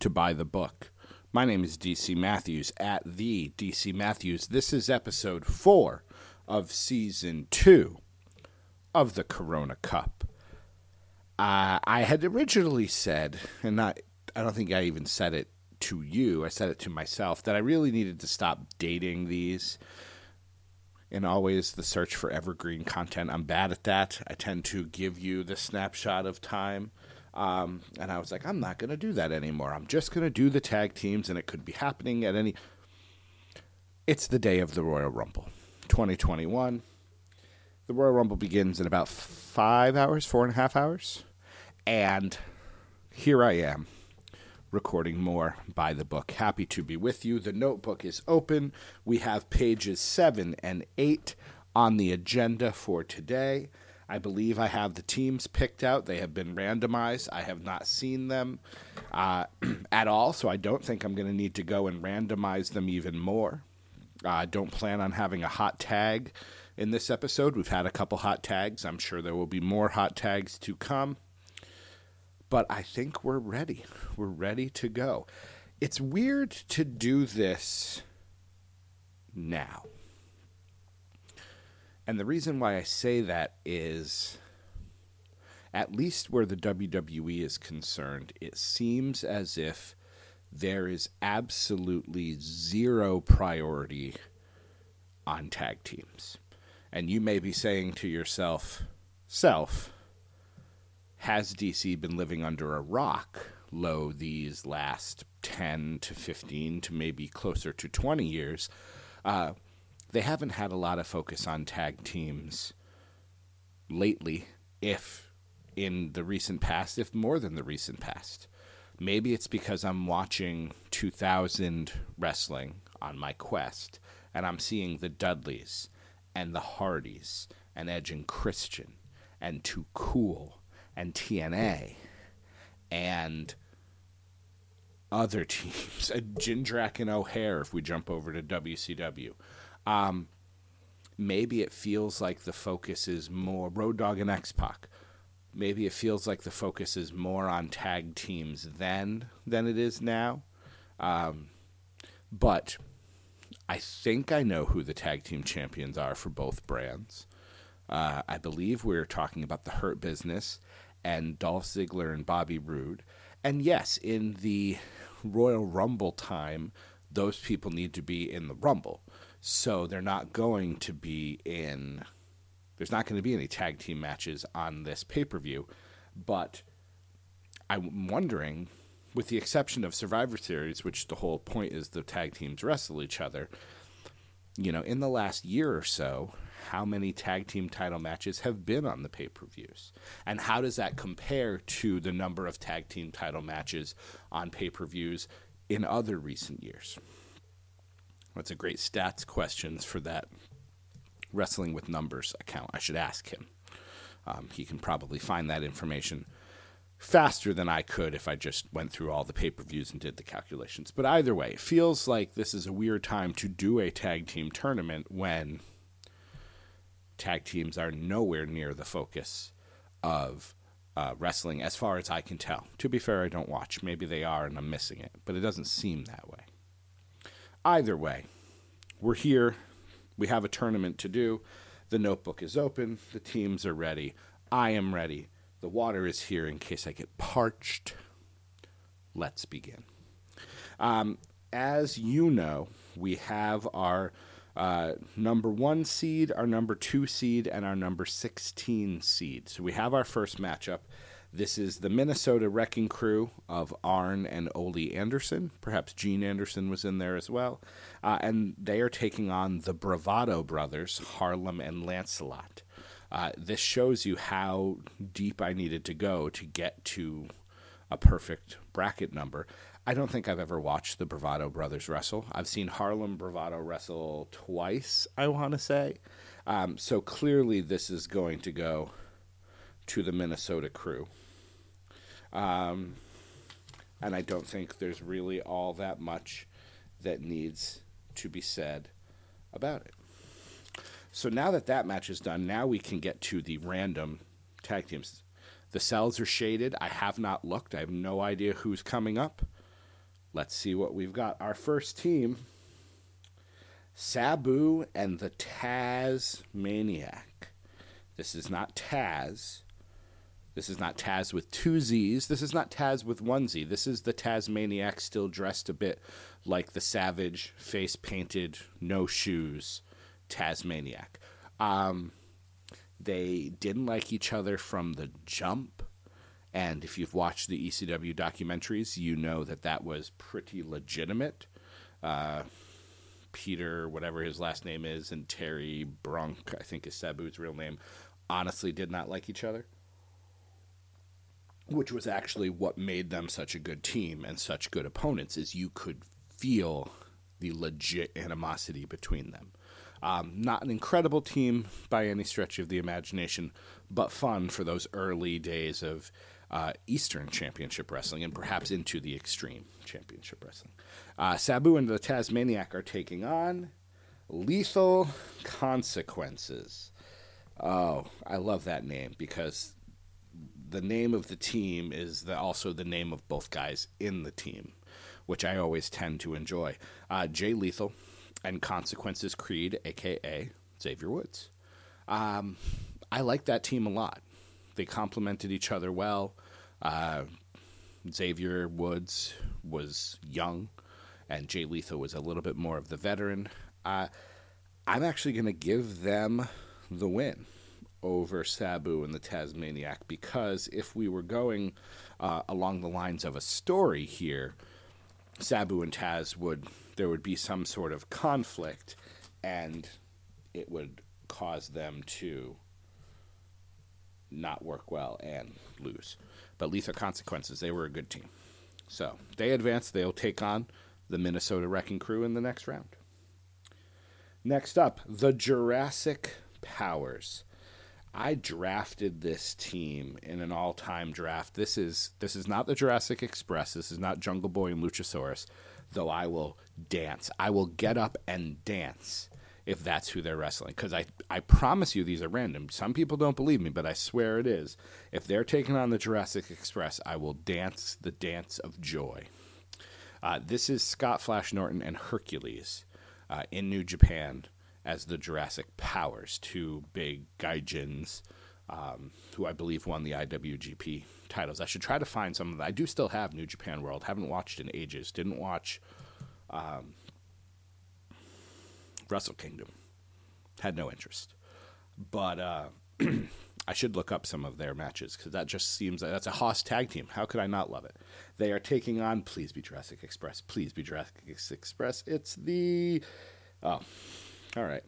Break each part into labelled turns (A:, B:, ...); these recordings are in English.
A: to by the Book. My name is DC Matthews at the DC Matthews. This is episode four of season two of the Corona Cup. Uh, I had originally said, and not, I don't think I even said it to you, I said it to myself, that I really needed to stop dating these and always the search for evergreen content. I'm bad at that. I tend to give you the snapshot of time. Um, and I was like, I'm not going to do that anymore. I'm just going to do the tag teams, and it could be happening at any. It's the day of the Royal Rumble, 2021. The Royal Rumble begins in about five hours, four and a half hours. And here I am recording more by the book. Happy to be with you. The notebook is open. We have pages seven and eight on the agenda for today. I believe I have the teams picked out. They have been randomized. I have not seen them uh, at all, so I don't think I'm going to need to go and randomize them even more. I uh, don't plan on having a hot tag in this episode. We've had a couple hot tags. I'm sure there will be more hot tags to come but I think we're ready. We're ready to go. It's weird to do this now. And the reason why I say that is at least where the WWE is concerned, it seems as if there is absolutely zero priority on tag teams. And you may be saying to yourself, self, has DC been living under a rock low these last 10 to 15 to maybe closer to 20 years? Uh, they haven't had a lot of focus on tag teams lately, if in the recent past, if more than the recent past. Maybe it's because I'm watching 2000 wrestling on my quest and I'm seeing the Dudleys and the Hardys and Edge and Christian and Too Cool and TNA and other teams, Jindrak and O'Haire if we jump over to WCW. Um, maybe it feels like the focus is more Road Dog and X Pac. Maybe it feels like the focus is more on tag teams then than it is now. Um, but I think I know who the tag team champions are for both brands. Uh, I believe we're talking about the Hurt Business and Dolph Ziggler and Bobby Roode. And yes, in the Royal Rumble time, those people need to be in the Rumble. So they're not going to be in. There's not going to be any tag team matches on this pay per view. But I'm wondering, with the exception of Survivor Series, which the whole point is the tag teams wrestle each other, you know, in the last year or so, how many tag team title matches have been on the pay per views? And how does that compare to the number of tag team title matches on pay per views in other recent years? That's a great stats questions for that Wrestling with Numbers account. I should ask him. Um, he can probably find that information faster than I could if I just went through all the pay per views and did the calculations. But either way, it feels like this is a weird time to do a tag team tournament when tag teams are nowhere near the focus of uh, wrestling, as far as I can tell. To be fair, I don't watch. Maybe they are and I'm missing it, but it doesn't seem that way. Either way, we're here. We have a tournament to do. The notebook is open. The teams are ready. I am ready. The water is here in case I get parched. Let's begin. Um, as you know, we have our uh, number one seed, our number two seed, and our number 16 seed. So we have our first matchup. This is the Minnesota Wrecking Crew of Arn and Ole Anderson. Perhaps Gene Anderson was in there as well. Uh, and they are taking on the Bravado brothers, Harlem and Lancelot. Uh, this shows you how deep I needed to go to get to a perfect bracket number. I don't think I've ever watched the Bravado brothers wrestle. I've seen Harlem Bravado wrestle twice, I want to say. Um, so clearly, this is going to go to the Minnesota crew. Um, and I don't think there's really all that much that needs to be said about it. So now that that match is done, now we can get to the random tag teams. The cells are shaded. I have not looked. I have no idea who's coming up. Let's see what we've got. Our first team Sabu and the Taz Maniac. This is not Taz. This is not Taz with two Z's. This is not Taz with one Z. This is the Tazmaniac still dressed a bit like the savage, face painted, no shoes Tazmaniac. Um, they didn't like each other from the jump. And if you've watched the ECW documentaries, you know that that was pretty legitimate. Uh, Peter, whatever his last name is, and Terry Brunk, I think is Sabu's real name, honestly did not like each other. Which was actually what made them such a good team and such good opponents, is you could feel the legit animosity between them. Um, not an incredible team by any stretch of the imagination, but fun for those early days of uh, Eastern Championship Wrestling and perhaps into the Extreme Championship Wrestling. Uh, Sabu and the Tazmaniac are taking on Lethal Consequences. Oh, I love that name because the name of the team is the, also the name of both guys in the team, which I always tend to enjoy. Uh, Jay Lethal and Consequences Creed, aka Xavier Woods. Um, I like that team a lot. They complemented each other well. Uh, Xavier Woods was young, and Jay Lethal was a little bit more of the veteran. Uh, I'm actually going to give them the win over Sabu and the Tazmaniac because if we were going uh, along the lines of a story here, Sabu and Taz would there would be some sort of conflict, and it would cause them to not work well and lose. But lethal consequences, they were a good team. So they advance. They'll take on the Minnesota Wrecking Crew in the next round. Next up, the Jurassic Powers. I drafted this team in an all-time draft. This is this is not the Jurassic Express. This is not Jungle Boy and Luchasaurus. Though I will dance. I will get up and dance if that's who they're wrestling. Because I, I promise you these are random. Some people don't believe me, but I swear it is. If they're taking on the Jurassic Express, I will dance the dance of joy. Uh, this is Scott Flash Norton and Hercules uh, in New Japan as the Jurassic Powers, two big gaijins um, who I believe won the IWGP titles. I should try to find some of them. I do still have New Japan World. Haven't watched in ages. Didn't watch um, Wrestle Kingdom. Had no interest. But uh, I should look up some of their matches because that just seems like that's a hoss tag team. How could I not love it? They are taking on Please Be Jurassic Express. Please Be Jurassic Express. It's the. Oh, all right.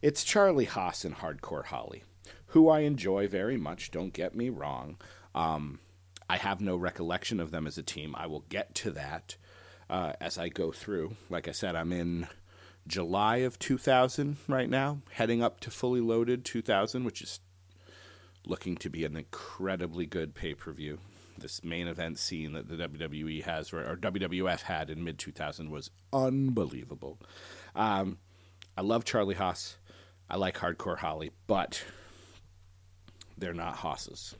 A: It's Charlie Haas and Hardcore Holly, who I enjoy very much, don't get me wrong. Um, I have no recollection of them as a team. I will get to that uh, as I go through. Like I said, I'm in July of 2000 right now, heading up to Fully Loaded 2000, which is looking to be an incredibly good pay per view. This main event scene that the WWE has, or WWF had in mid 2000, was unbelievable. Um, I love Charlie Haas. I like Hardcore Holly, but they're not hosses.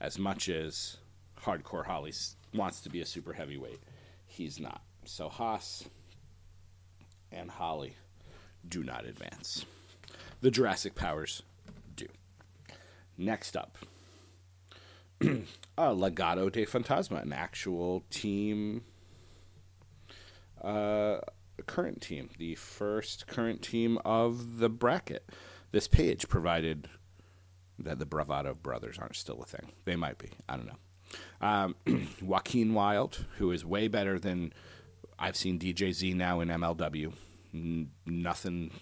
A: As much as Hardcore Holly wants to be a super heavyweight, he's not. So Haas and Holly do not advance. The Jurassic Powers do. Next up, uh, Legado del Fantasma, an actual team uh, current team, the first current team of the bracket. This page provided that the Bravado brothers aren't still a thing. They might be. I don't know. Um, Joaquin Wilde, who is way better than I've seen DJZ now in MLW. N- nothing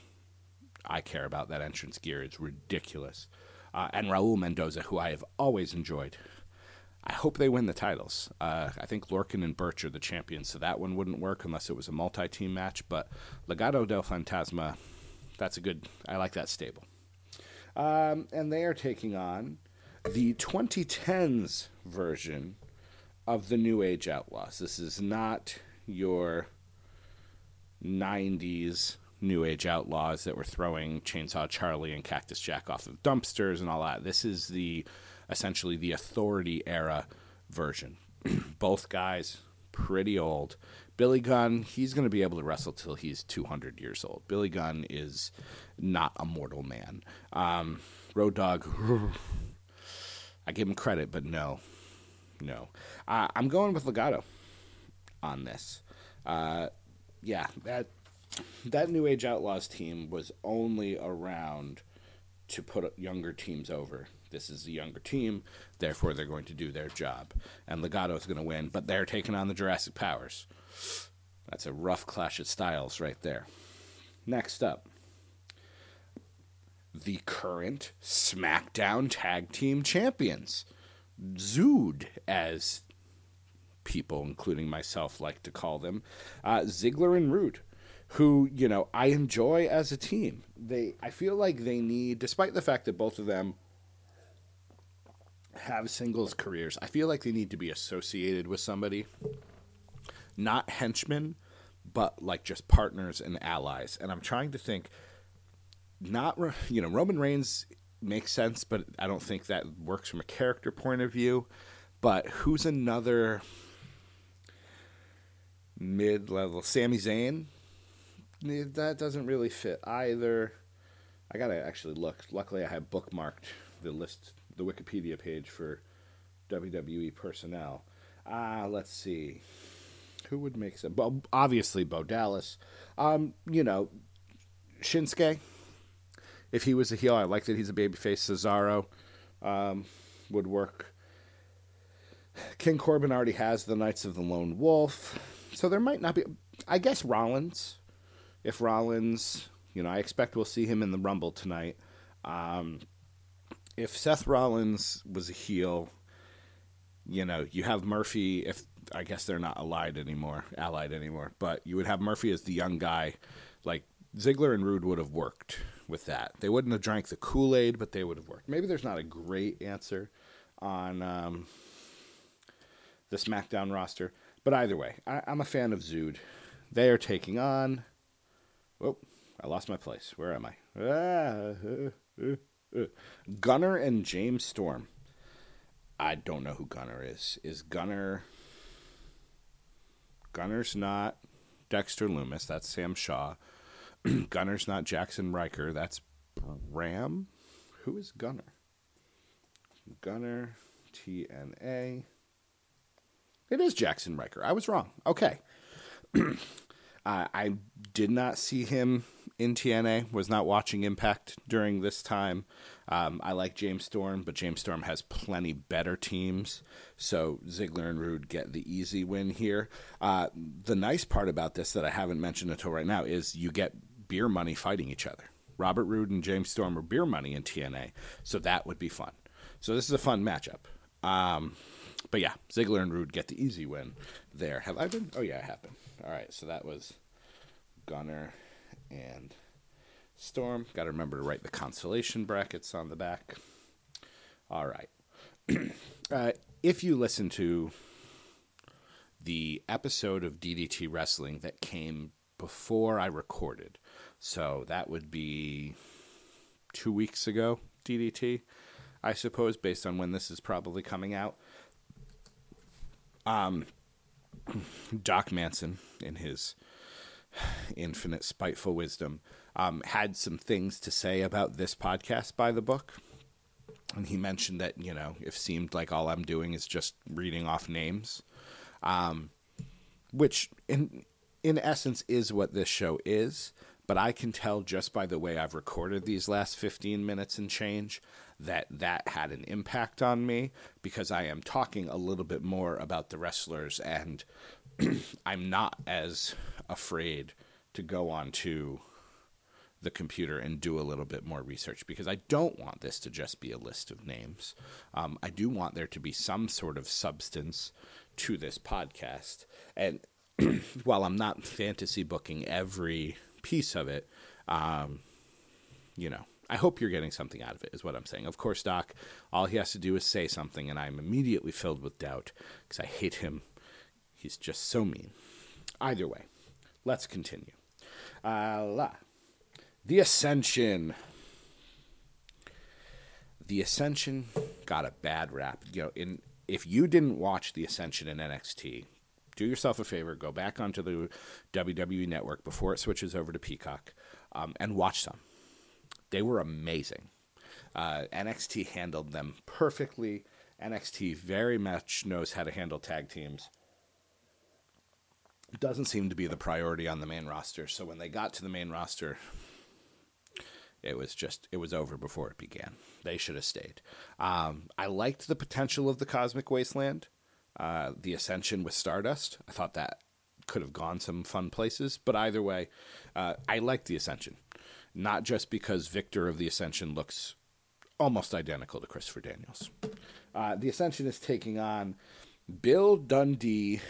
A: I care about that entrance gear. is ridiculous. Uh, and Raul Mendoza, who I have always enjoyed. I hope they win the titles. Uh, I think Lorcan and Burch are the champions, so that one wouldn't work unless it was a multi-team match. But Legado del Fantasma, that's a good. I like that stable. Um, and they are taking on the 2010s version of the New Age Outlaws. This is not your 90s New Age Outlaws that were throwing Chainsaw Charlie and Cactus Jack off of dumpsters and all that. This is the essentially the Authority era version. Both guys pretty old. Billy Gunn, he's going to be able to wrestle till he's 200 years old. Billy Gunn is not a mortal man. Um, Road Dog, I give him credit, but no, no. Uh, I'm going with Legado on this. Uh, yeah, that that New Age Outlaws team was only around to put younger teams over. This is a younger team, therefore they're going to do their job. And Legado is going to win, but they're taking on the Jurassic Powers. That's a rough clash of styles right there. Next up, the current SmackDown Tag Team Champions. Zood, as people, including myself, like to call them. Uh, Ziggler and Roode who you know I enjoy as a team. They I feel like they need, despite the fact that both of them have singles careers, I feel like they need to be associated with somebody, not henchmen, but like just partners and allies. And I'm trying to think, not you know Roman Reigns makes sense, but I don't think that works from a character point of view. But who's another mid-level? Sami Zayn eh, that doesn't really fit either. I gotta actually look. Luckily, I have bookmarked the list, the Wikipedia page for WWE personnel. Ah, uh, let's see. Who would make sense? Well, obviously, Bo Dallas. Um, you know, Shinsuke. If he was a heel, I like that he's a babyface. Cesaro um, would work. King Corbin already has the Knights of the Lone Wolf, so there might not be. I guess Rollins if Rollins, you know, I expect we'll see him in the Rumble tonight. Um, if Seth Rollins was a heel, you know, you have Murphy. If I guess they're not allied anymore, allied anymore, but you would have Murphy as the young guy. Like Ziggler and Roode would have worked with that. They wouldn't have drank the Kool Aid, but they would have worked. Maybe there's not a great answer on um, the SmackDown roster, but either way, I, I'm a fan of Zood. They are taking on Oh, I lost my place. Where am I? Ah, uh, uh, uh. Gunner and James Storm. I don't know who Gunner is. Is Gunner. Gunner's not Dexter Loomis. That's Sam Shaw. Gunner's not Jackson Ryker. That's Bram. Who is Gunner? Gunner, TNA. It is Jackson Ryker. I was wrong. Okay. Uh, I did not see him in TNA. Was not watching Impact during this time. Um, I like James Storm, but James Storm has plenty better teams. So Ziggler and Roode get the easy win here. Uh, the nice part about this that I haven't mentioned until right now is you get beer money fighting each other. Robert Roode and James Storm are beer money in TNA, so that would be fun. So this is a fun matchup. Um, but yeah, Ziggler and Roode get the easy win there. Have I been? Oh yeah, I have been. All right, so that was Gunner and Storm. Got to remember to write the consolation brackets on the back. All right. uh, if you listen to the episode of DDT Wrestling that came before I recorded, so that would be two weeks ago, DDT, I suppose, based on when this is probably coming out. Um, Doc Manson, in his infinite spiteful wisdom, um, had some things to say about this podcast by the book. And he mentioned that, you know, it seemed like all I'm doing is just reading off names, um, which in in essence, is what this show is. But I can tell just by the way I've recorded these last 15 minutes and change that that had an impact on me because I am talking a little bit more about the wrestlers and I'm not as afraid to go on to the computer and do a little bit more research because I don't want this to just be a list of names. Um, I do want there to be some sort of substance to this podcast. And while I'm not fantasy booking every piece of it, um, you know, I hope you're getting something out of it, is what I'm saying. Of course, Doc, all he has to do is say something, and I'm immediately filled with doubt because I hate him. He's just so mean. Either way, let's continue. Uh, the Ascension. The Ascension got a bad rap. You know, in if you didn't watch The Ascension in NXT, do yourself a favor, go back onto the WWE Network before it switches over to Peacock, um, and watch them. They were amazing. Uh, NXT handled them perfectly. NXT very much knows how to handle tag teams. Doesn't seem to be the priority on the main roster. So when they got to the main roster, it was just it was over before it began. They should have stayed. Um, I liked the potential of the Cosmic Wasteland, uh, the Ascension with Stardust. I thought that could have gone some fun places, but either way, uh, I liked the Ascension. Not just because Victor of the Ascension looks almost identical to Christopher Daniels. Uh, the Ascension is taking on Bill Dundee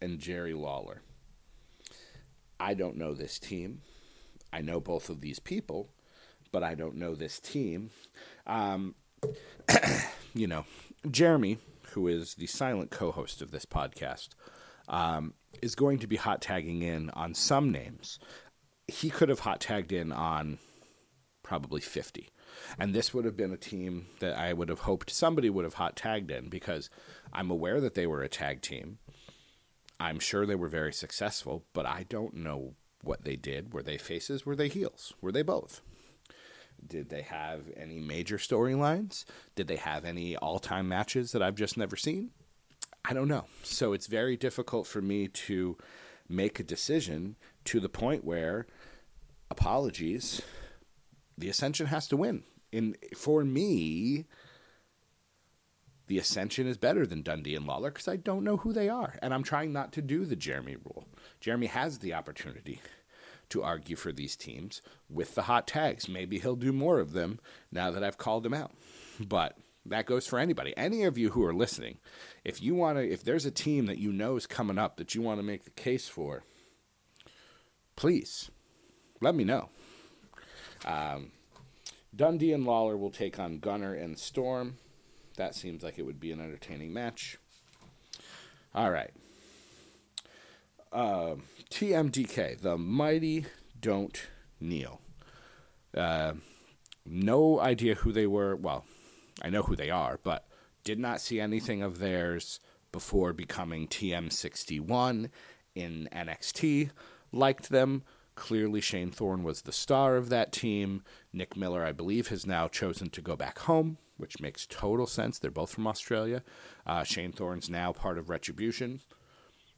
A: and Jerry Lawler. I don't know this team. I know both of these people, but I don't know this team. Um, you know, Jeremy, who is the silent co host of this podcast, um, is going to be hot tagging in on some names. He could have hot tagged in on probably 50. And this would have been a team that I would have hoped somebody would have hot tagged in because I'm aware that they were a tag team. I'm sure they were very successful, but I don't know what they did. Were they faces? Were they heels? Were they both? Did they have any major storylines? Did they have any all time matches that I've just never seen? I don't know. So it's very difficult for me to make a decision to the point where, apologies, the Ascension has to win. In for me, the Ascension is better than Dundee and Lawler because I don't know who they are, and I'm trying not to do the Jeremy rule. Jeremy has the opportunity to argue for these teams with the hot tags. Maybe he'll do more of them now that I've called him out. But that goes for anybody. Any of you who are listening, if you want to, if there's a team that you know is coming up that you want to make the case for, please let me know. Um, Dundee and Lawler will take on Gunner and Storm. That seems like it would be an entertaining match. All right. Uh, TMDK, the mighty don't kneel. Uh, no idea who they were. Well, I know who they are, but did not see anything of theirs before becoming TM61 in NXT. Liked them. Clearly, Shane Thorne was the star of that team. Nick Miller, I believe, has now chosen to go back home, which makes total sense. They're both from Australia. Uh, Shane Thorne's now part of Retribution.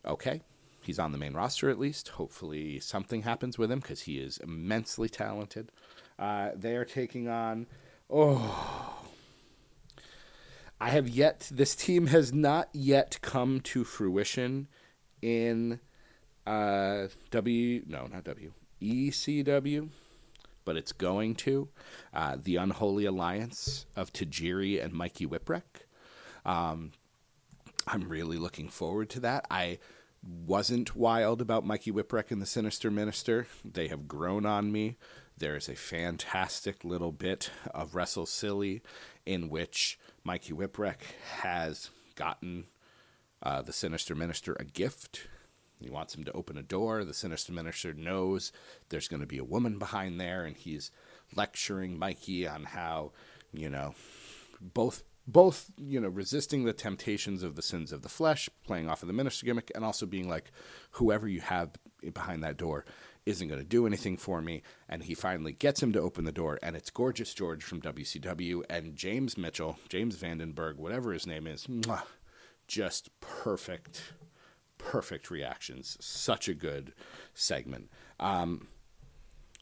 A: Okay, he's on the main roster at least. Hopefully, something happens with him because he is immensely talented. Uh, they are taking on. Oh. I have yet. This team has not yet come to fruition in uh, W. No, not W. ECW, but it's going to. Uh, the Unholy Alliance of Tajiri and Mikey Whipwreck. Um, I'm really looking forward to that. I wasn't wild about Mikey Whipwreck and the Sinister Minister. They have grown on me. There's a fantastic little bit of Wrestle Silly in which Mikey Whipwreck has gotten uh, the Sinister Minister a gift. He wants him to open a door. The Sinister Minister knows there's going to be a woman behind there, and he's lecturing Mikey on how, you know, both both you know resisting the temptations of the sins of the flesh playing off of the minister gimmick and also being like whoever you have behind that door isn't going to do anything for me. And he finally gets him to open the door and it's gorgeous george from wcw and james mitchell james vandenberg whatever his name is. Just perfect perfect reactions. Such a good segment. Um,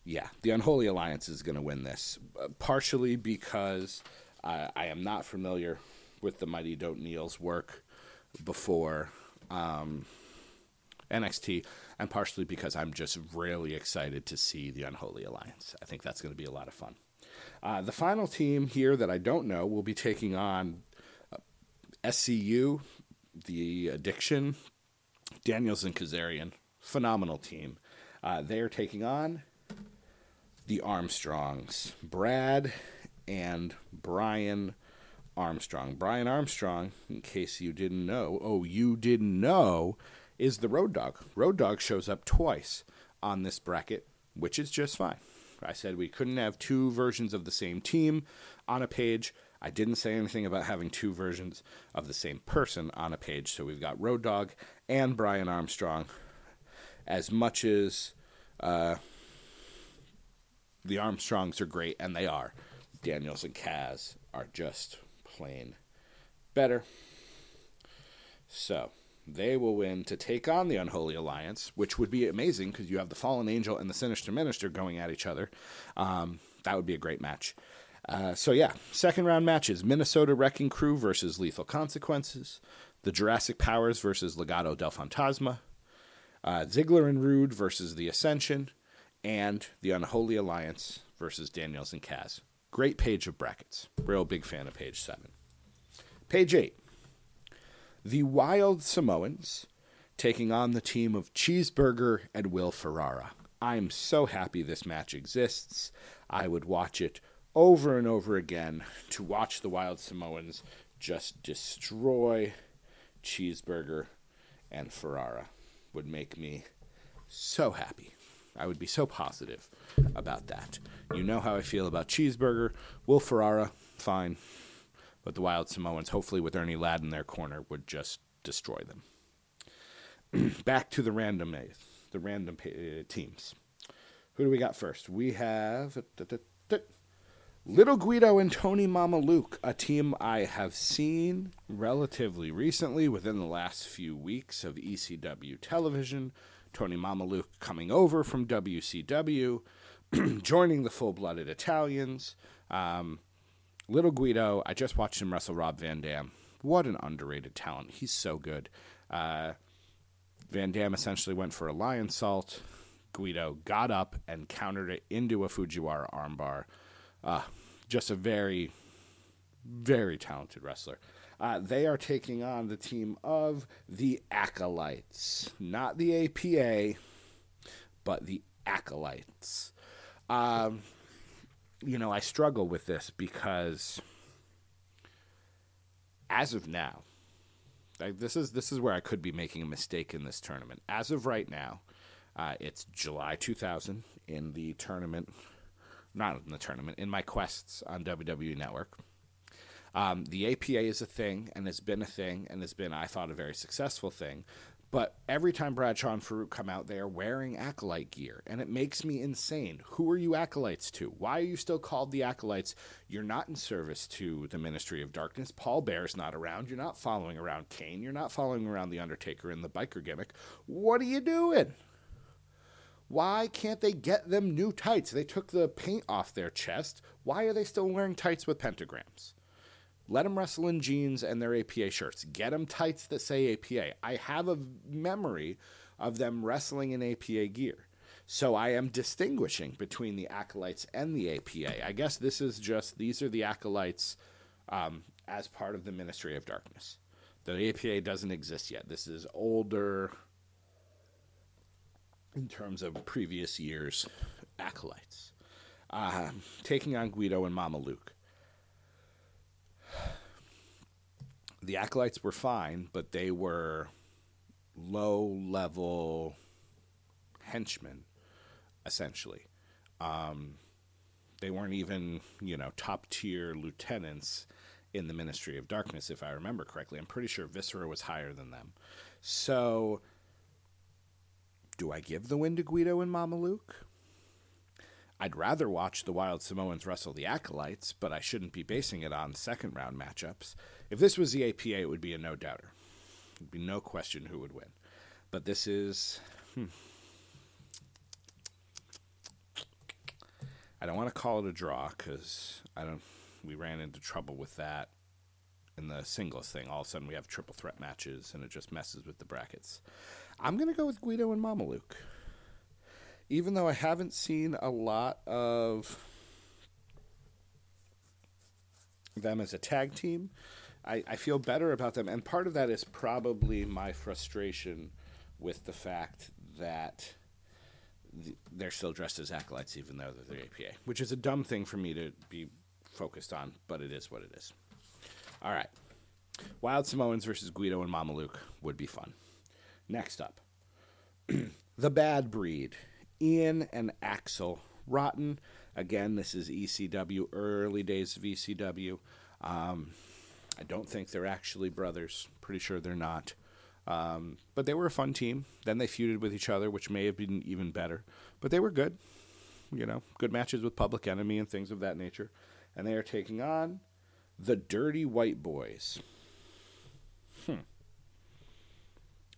A: yeah, the Unholy Alliance is going to win this, uh, partially because I, I am not familiar with the Mighty Don't Kneel's work before um, NXT, and partially because I'm just really excited to see the Unholy Alliance. I think that's going to be a lot of fun. Uh, the final team here that I don't know will be taking on uh, SCU, the Addiction, Daniels and Kazarian. Phenomenal team. Uh, they are taking on the Armstrongs, Brad and Brian Armstrong. Brian Armstrong, in case you didn't know, oh, you didn't know, is the Road Dog. Road Dog shows up twice on this bracket, which is just fine. I said we couldn't have two versions of the same team on a page. I didn't say anything about having two versions of the same person on a page. So we've got Road Dog and Brian Armstrong. As much as uh, the Armstrongs are great, and they are, Daniels and Kaz are just plain better. So they will win to take on the Unholy Alliance, which would be amazing because you have the Fallen Angel and the Sinister Minister going at each other. Um, that would be a great match. Uh, so yeah, second round matches: Minnesota Wrecking Crew versus Lethal Consequences, the Jurassic Powers versus Legado del Fantasma, uh, Ziggler and Roode versus the Ascension, and the Unholy Alliance versus Daniels and Kaz. Great page of brackets. Real big fan of page seven. Page eight. The Wild Samoans taking on the team of Cheeseburger and Will Ferrara. I'm so happy this match exists. I would watch it over and over again to watch the Wild Samoans just destroy Cheeseburger and Ferrara. Would make me so happy. I would be so positive about that. You know how I feel about Cheeseburger. Will Ferrara, fine. But the Wild Samoans, hopefully with Ernie Ladd in their corner, would just destroy them. Back to the random the random uh, teams. Who do we got first? We have Little Guido and Tony Mamaluke, a team I have seen relatively recently within the last few weeks of ECW television. Tony Mamaluke coming over from WCW, joining the full blooded Italians. Um, Little Guido, I just watched him wrestle Rob Van Dam. What an underrated talent. He's so good. Uh, Van Dam essentially went for a Lionsault. Guido got up and countered it into a Fujiwara armbar. Uh, just a very, very talented wrestler. Uh, they are taking on the team of the Acolytes, not the APA, but the Acolytes. Um, you know, I struggle with this because as of now, like this is this is where I could be making a mistake in this tournament. As of right now, uh, it's July 2000 in the tournament, not in the tournament, in my quests on WWE Network. Um, the APA is a thing and has been a thing and has been, I thought, a very successful thing. But every time Bradshaw and Farouk come out, they are wearing acolyte gear, and it makes me insane. Who are you acolytes to? Why are you still called the acolytes? You're not in service to the Ministry of Darkness. Paul Bearer's not around. You're not following around Kane. You're not following around the Undertaker in the biker gimmick. What are you doing? Why can't they get them new tights? They took the paint off their chest. Why are they still wearing tights with pentagrams? Let them wrestle in jeans and their APA shirts. Get them tights that say APA. I have a memory of them wrestling in APA gear. So I am distinguishing between the acolytes and the APA. I guess this is just, these are the acolytes um, as part of the Ministry of Darkness. The APA doesn't exist yet. This is older in terms of previous years' acolytes. Uh, taking on Guido and Mamaluke. the acolytes were fine, but they were low level henchmen, essentially. Um, they weren't even, you know, top tier lieutenants in the Ministry of Darkness, if I remember correctly. I'm pretty sure Viscera was higher than them. So, do I give the win to Guido and Mamaluke? I'd rather watch the Wild Samoans wrestle the Acolytes, but I shouldn't be basing it on second round matchups. If this was the APA, it would be a no doubter. There'd be no question who would win. But this is. Hmm. I don't want to call it a draw because I don't. We ran into trouble with that in the singles thing. All of a sudden, we have triple threat matches, and it just messes with the brackets. I'm going to go with Guido and Mamaluke. Even though I haven't seen a lot of them as a tag team, I, I feel better about them. And part of that is probably my frustration with the fact that they're still dressed as acolytes, even though they're the APA, which is a dumb thing for me to be focused on, but it is what it is. All right. Wild Samoans versus Guido and Mamaluke would be fun. Next up, the bad breed, Ian and Axel Rotten. Again, this is ECW, early days of ECW. Um, I don't think they're actually brothers. Pretty sure they're not. Um, but they were a fun team. Then they feuded with each other, which may have been even better. But they were good. You know, good matches with Public Enemy and things of that nature. And they are taking on the Dirty White Boys. Hmm.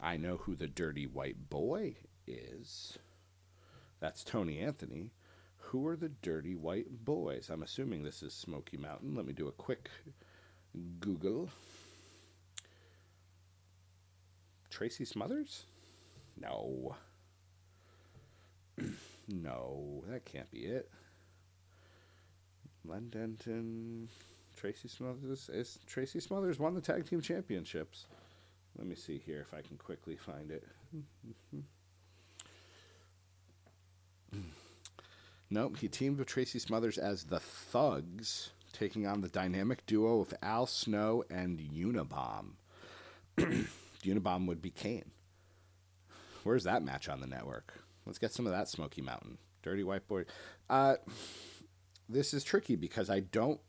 A: I know who the dirty white boy is. That's Tony Anthony. Who are the dirty white boys? I'm assuming this is Smoky Mountain. Let me do a quick Google. Tracy Smothers? No. no, that can't be it. Len Denton, Tracy Smothers. Is Tracy Smothers won the tag team championships? Let me see here if I can quickly find it. nope, he teamed with Tracy Smothers as the Thugs, taking on the dynamic duo of Al Snow and Unabomb. Unabomb would be Kane. Where's that match on the network? Let's get some of that Smoky Mountain. Dirty White Boy. Uh, this is tricky because I don't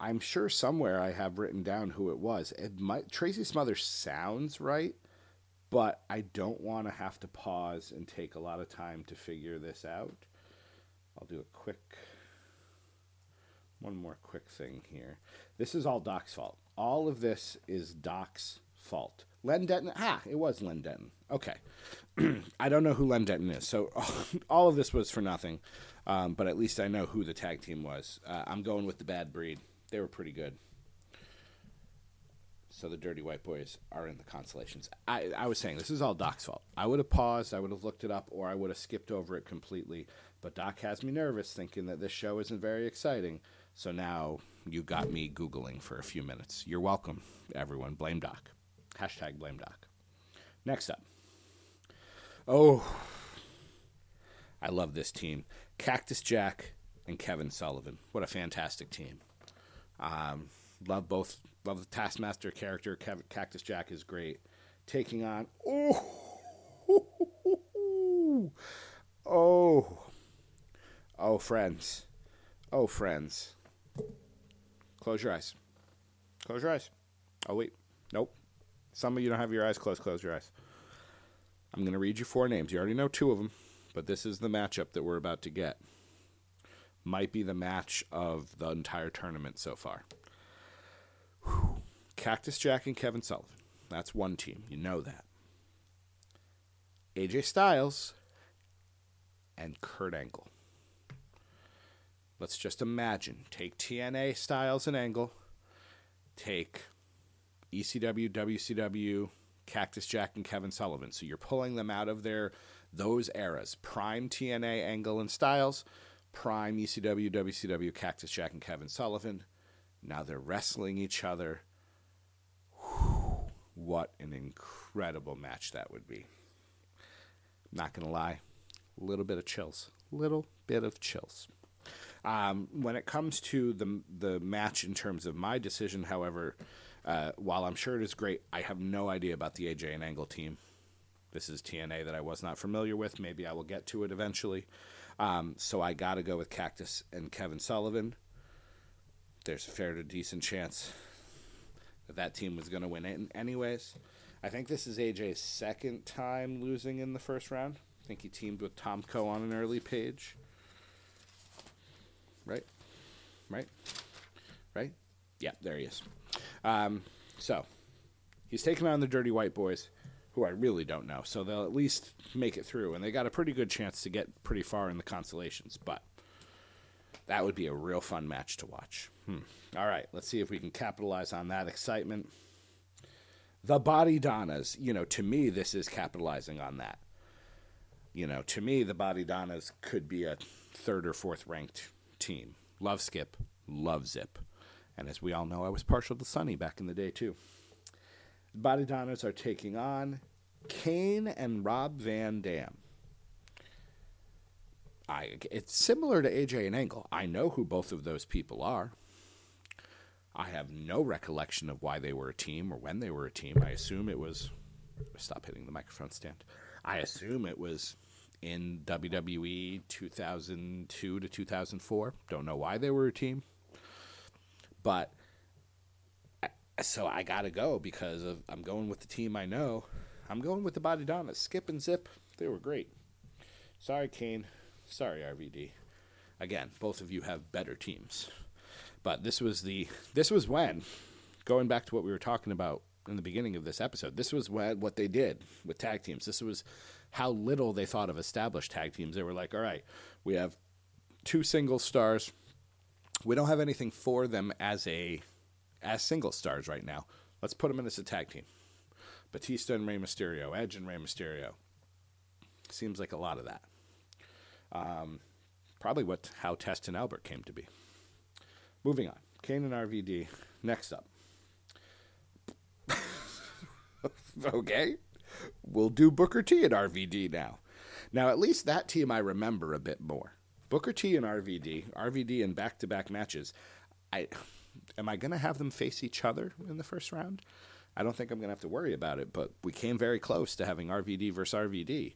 A: I'm sure somewhere I have written down who it was. It might Tracy Smothers sounds right, but I don't want to have to pause and take a lot of time to figure this out. I'll do a quick one more quick thing here. This is all Doc's fault. All of this is Doc's fault. Len Denton, ah, it was Len Denton. Okay. I don't know who Len Denton is, so all of this was for nothing. Um, but at least I know who the tag team was. Uh, I'm going with the bad breed they were pretty good. So the Dirty White Boys are in the consolations. I, I was saying this is all Doc's fault. I would have paused, I would have looked it up, or I would have skipped over it completely. But Doc has me nervous, thinking that this show isn't very exciting. So now you got me googling for a few minutes. You're welcome, everyone. Blame Doc. Hashtag blame Doc. Next up. Oh, I love this team. Cactus Jack and Kevin Sullivan. What a fantastic team. Um, love both. Love the Taskmaster character. Cactus Jack is great. Taking on oh oh oh friends, oh friends. Close your eyes. Close your eyes. Oh wait, nope. Some of you don't have your eyes closed. Close your eyes. I'm going to read you four names. You already know two of them, but this is the matchup that we're about to get might be the match of the entire tournament so far. Whew. Cactus Jack and Kevin Sullivan. That's one team. You know that. AJ Styles and Kurt Angle. Let's just imagine. Take TNA Styles and Angle. Take ECW, WCW, Cactus Jack and Kevin Sullivan. So you're pulling them out of their those eras. Prime TNA Angle and Styles Prime, ECW, WCW, Cactus Jack, and Kevin Sullivan. Now they're wrestling each other. Whew, what an incredible match that would be. Not going to lie, a little bit of chills. Little bit of chills. Um, when it comes to the the match in terms of my decision, however, uh, while I'm sure it is great, I have no idea about the AJ and Angle team. This is TNA that I was not familiar with. Maybe I will get to it eventually. Um, so I got to go with Cactus and Kevin Sullivan. There's a fair to decent chance that that team was going to win it. Anyways, I think this is AJ's second time losing in the first round. I think he teamed with Tomko on an early page. Right? Right? Right? Yeah, there he is. Um, so, he's taking on the Dirty White Boys. Who I really don't know. So they'll at least make it through, and they got a pretty good chance to get pretty far in the consolations. But that would be a real fun match to watch. Hmm. All right, let's see if we can capitalize on that excitement. The Body Donnas, you know, to me, this is capitalizing on that. You know, to me, the Body Donnas could be a third or fourth ranked team. Love Skip, love Zip. And as we all know, I was partial to Sunny back in the day, too. The Body are taking on Kane and Rob Van Dam. I, it's similar to AJ and Angle. I know who both of those people are. I have no recollection of why they were a team or when they were a team. I assume it was. Stop hitting the microphone stand. I assume it was in WWE 2002 to 2004. Don't know why they were a team. But so I got to go because of, I'm going with the team I know. I'm going with the Body Donnas. Skip and Zip, they were great. Sorry, Kane. Sorry, RVD. Again, both of you have better teams. But this was the this was when going back to what we were talking about in the beginning of this episode. This was when, what they did with tag teams. This was how little they thought of established tag teams. They were like, "All right, we have two single stars. We don't have anything for them as a as single stars right now. Let's put them in as a tag team. Batista and Rey Mysterio, Edge and Rey Mysterio. Seems like a lot of that. Um, probably what how Test and Albert came to be. Moving on. Kane and RVD. Next up. okay. We'll do Booker T and RVD now. Now, at least that team I remember a bit more. Booker T and RVD, RVD in back to back matches. I am I going to have them face each other in the first round? I don't think I'm going to have to worry about it, but we came very close to having RVD versus RVD.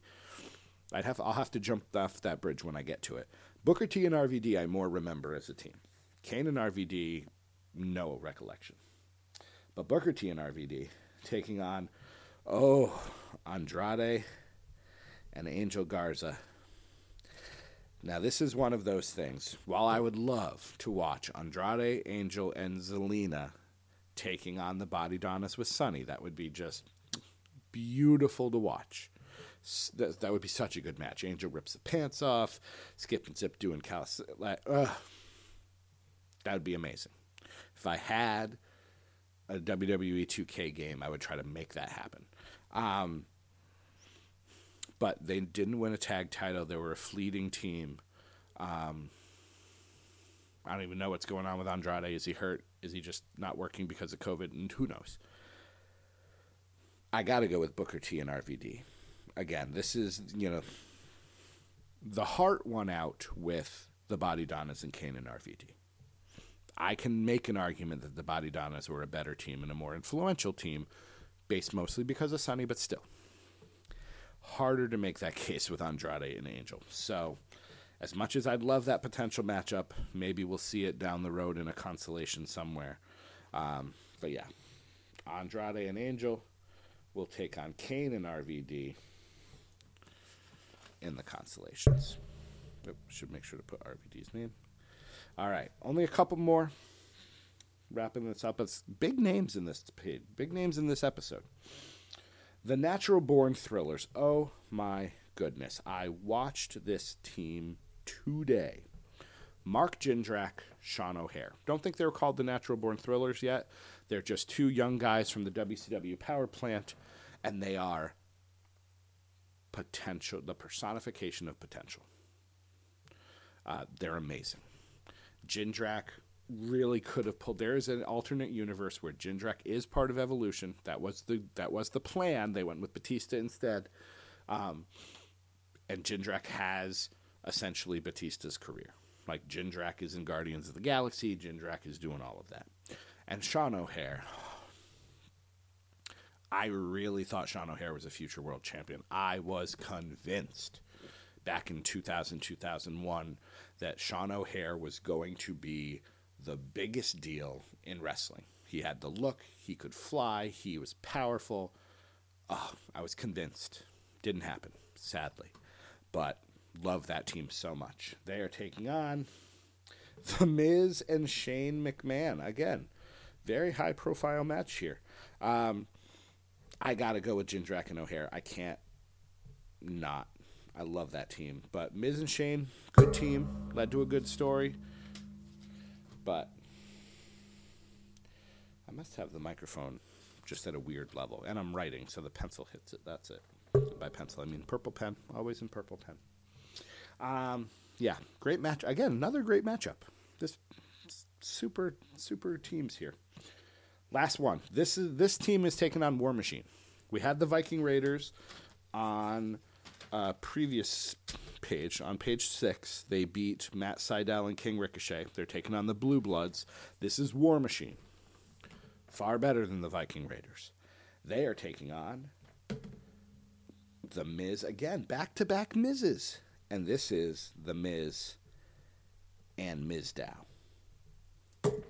A: I'd have I'll have to jump off that bridge when I get to it. Booker T and RVD I more remember as a team. Kane and RVD no recollection. But Booker T and RVD taking on oh Andrade and Angel Garza. Now this is one of those things. While I would love to watch Andrade, Angel, and Zelina taking on the Body Donnas with Sunny, that would be just beautiful to watch that, that would be such a good match. Angel rips the pants off, Skip and Zip doing calis. Like, uh, that would be amazing. If I had a WWE 2K game, I would try to make that happen. Um, but they didn't win a tag title. They were a fleeting team. Um, I don't even know what's going on with Andrade. Is he hurt? Is he just not working because of COVID? And who knows? I got to go with Booker T and RVD again, this is you know the heart won out with the Body Donnas and Kane and RVD. I can make an argument that the Body Donnas were a better team and a more influential team, based mostly because of Sunny, but still harder to make that case with Andrade and Angel. So, as much as I'd love that potential matchup, maybe we'll see it down the road in a consolation somewhere. Um, but yeah, Andrade and Angel will take on Kane and RVD in the consolations. Oop, should make sure to put RVD's name. All right, only a couple more. Wrapping this up, it's big names in this page, big names in this episode. The Natural Born Thrillers. Oh my goodness! I watched this team today. Mark Jindrak, Sean O'Haire. Don't think they were called the Natural Born Thrillers yet. They're just two young guys from the WCW power plant, and they are potential, the personification of potential. Uh, they're amazing. Jindrak really could have pulled. There is an alternate universe where Jindrak is part of Evolution. That was the that was the plan. They went with Batista instead, um, and Jindrak has essentially Batista's career. Like Jindrak is in Guardians of the Galaxy. Jindrak is doing all of that, and Sean O'Haire. I really thought Sean O'Haire was a future world champion. I was convinced back in 2000, 2001 that Sean O'Haire was going to be the biggest deal in wrestling. He had the look, he could fly, he was powerful. Oh, I was convinced. Didn't happen, sadly. But love that team so much. They are taking on The Miz and Shane McMahon. Again, very high profile match here. Um, I got to go with Jindrak and O'Haire. I can't not. I love that team. But Miz and Shane, good team, led to a good story. But I must have the microphone just at a weird level. And I'm writing, so the pencil hits it. That's it. By pencil, I mean purple pen. Always in purple pen. Um, yeah, great match. Again, another great matchup. This super super teams here. Last one. This is this team is taking on War Machine. We had the Viking Raiders on a previous page. On page six, they beat Matt Sydal and King Ricochet. They're taking on the Blue Bloods. This is War Machine. Far better than the Viking Raiders. They are taking on the Miz again, back to back Mizes. And this is the Miz and Mizdow.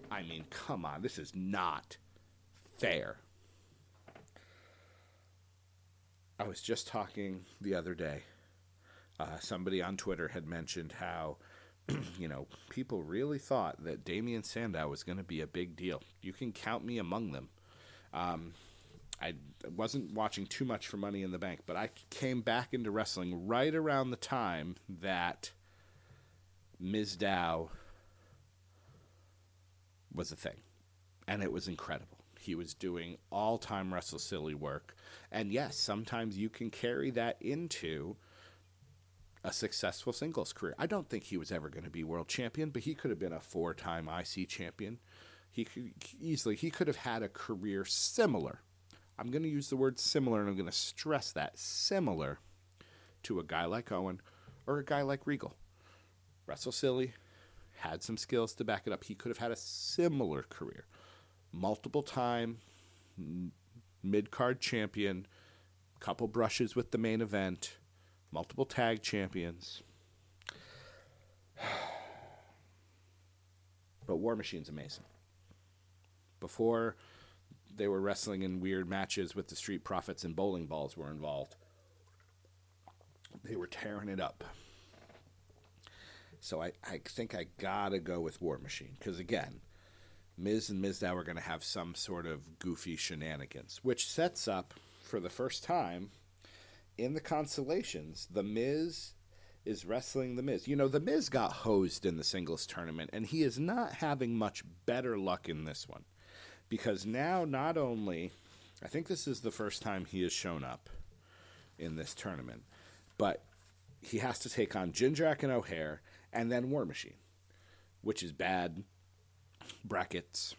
A: I mean, come on, this is not fair. I was just talking the other day. Uh, somebody on Twitter had mentioned how, you know, people really thought that Damien Sandow was going to be a big deal. You can count me among them. Um, I wasn't watching too much for Money in the Bank, but I came back into wrestling right around the time that Ms. Mizdow was a thing, and it was incredible. He was doing all time Wrestle Silly work, and yes, sometimes you can carry that into a successful singles career. I don't think he was ever going to be world champion, but he could have been a four time IC champion. He could easily he could have had a career similar I'm going to use the word similar, and I'm going to stress that similar to a guy like Owen or a guy like Regal. Wrestle silly, had some skills to back it up. He could have had a similar career. Multiple time mid card champion, couple brushes with the main event, multiple tag champions. But War Machine's amazing. Before they were wrestling in weird matches with the Street Profits and bowling balls were involved. They were tearing it up. So I, I think I gotta go with War Machine because again, Miz and Mizdow are to have some sort of goofy shenanigans, which sets up for the first time in the consolations. The Miz is wrestling the Miz. You know, the Miz got hosed in the singles tournament, and he is not having much better luck in this one because now not only I think this is the first time he has shown up in this tournament, but he has to take on Jindrak and O'Haire and then War Machine, which is bad brackets,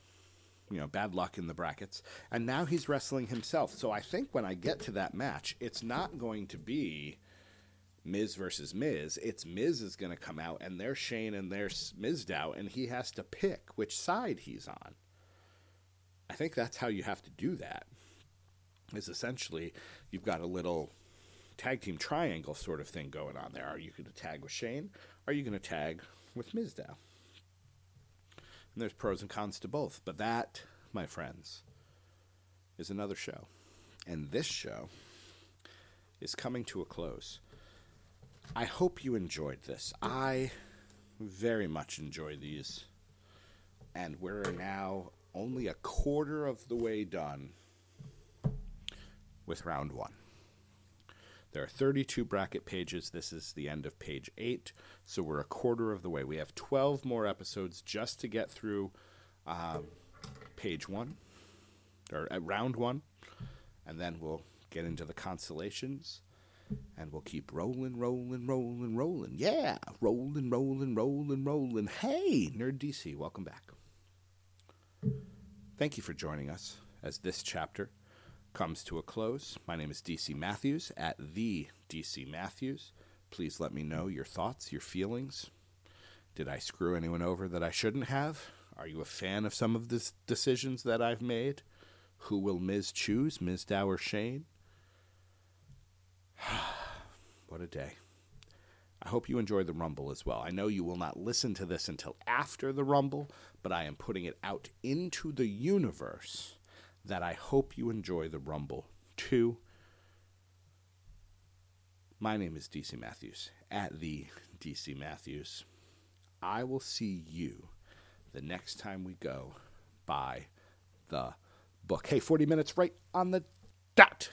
A: you know, bad luck in the brackets. And now he's wrestling himself. So I think when I get to that match, it's not going to be Miz versus Miz. It's Miz is going to come out and there's Shane and there's Mizdow, and he has to pick which side he's on. I think that's how you have to do that. Is essentially you've got a little tag team triangle sort of thing going on there. Are you going to tag with Shane? Are you going to tag with Mizdow? And there's pros and cons to both. But that, my friends, is another show. And this show is coming to a close. I hope you enjoyed this. I very much enjoy these. And we're now only a quarter of the way done with round one. There are 32 bracket pages. This is the end of page 8, so we're a quarter of the way. We have 12 more episodes just to get through um, page 1, or round 1, and then we'll get into the consolations and we'll keep rolling, rolling, rolling, rolling. Yeah, rolling, rolling, rolling, rolling. Hey, Nerd DC, welcome back. Thank you for joining us as this chapter comes to a close. My name is DC Matthews at the DC Matthews. Please let me know your thoughts, your feelings. Did I screw anyone over that I shouldn't have? Are you a fan of some of the decisions that I've made? Who will Miz choose, Mizdow or Shane? what a day. I hope you enjoy the Rumble as well. I know you will not listen to this until after the Rumble, but I am putting it out into the universe that I hope you enjoy the Rumble too. My name is DC Matthews at the DC Matthews. I will see you the next time we go by the book. Hey, 40 minutes right on the
B: Dot.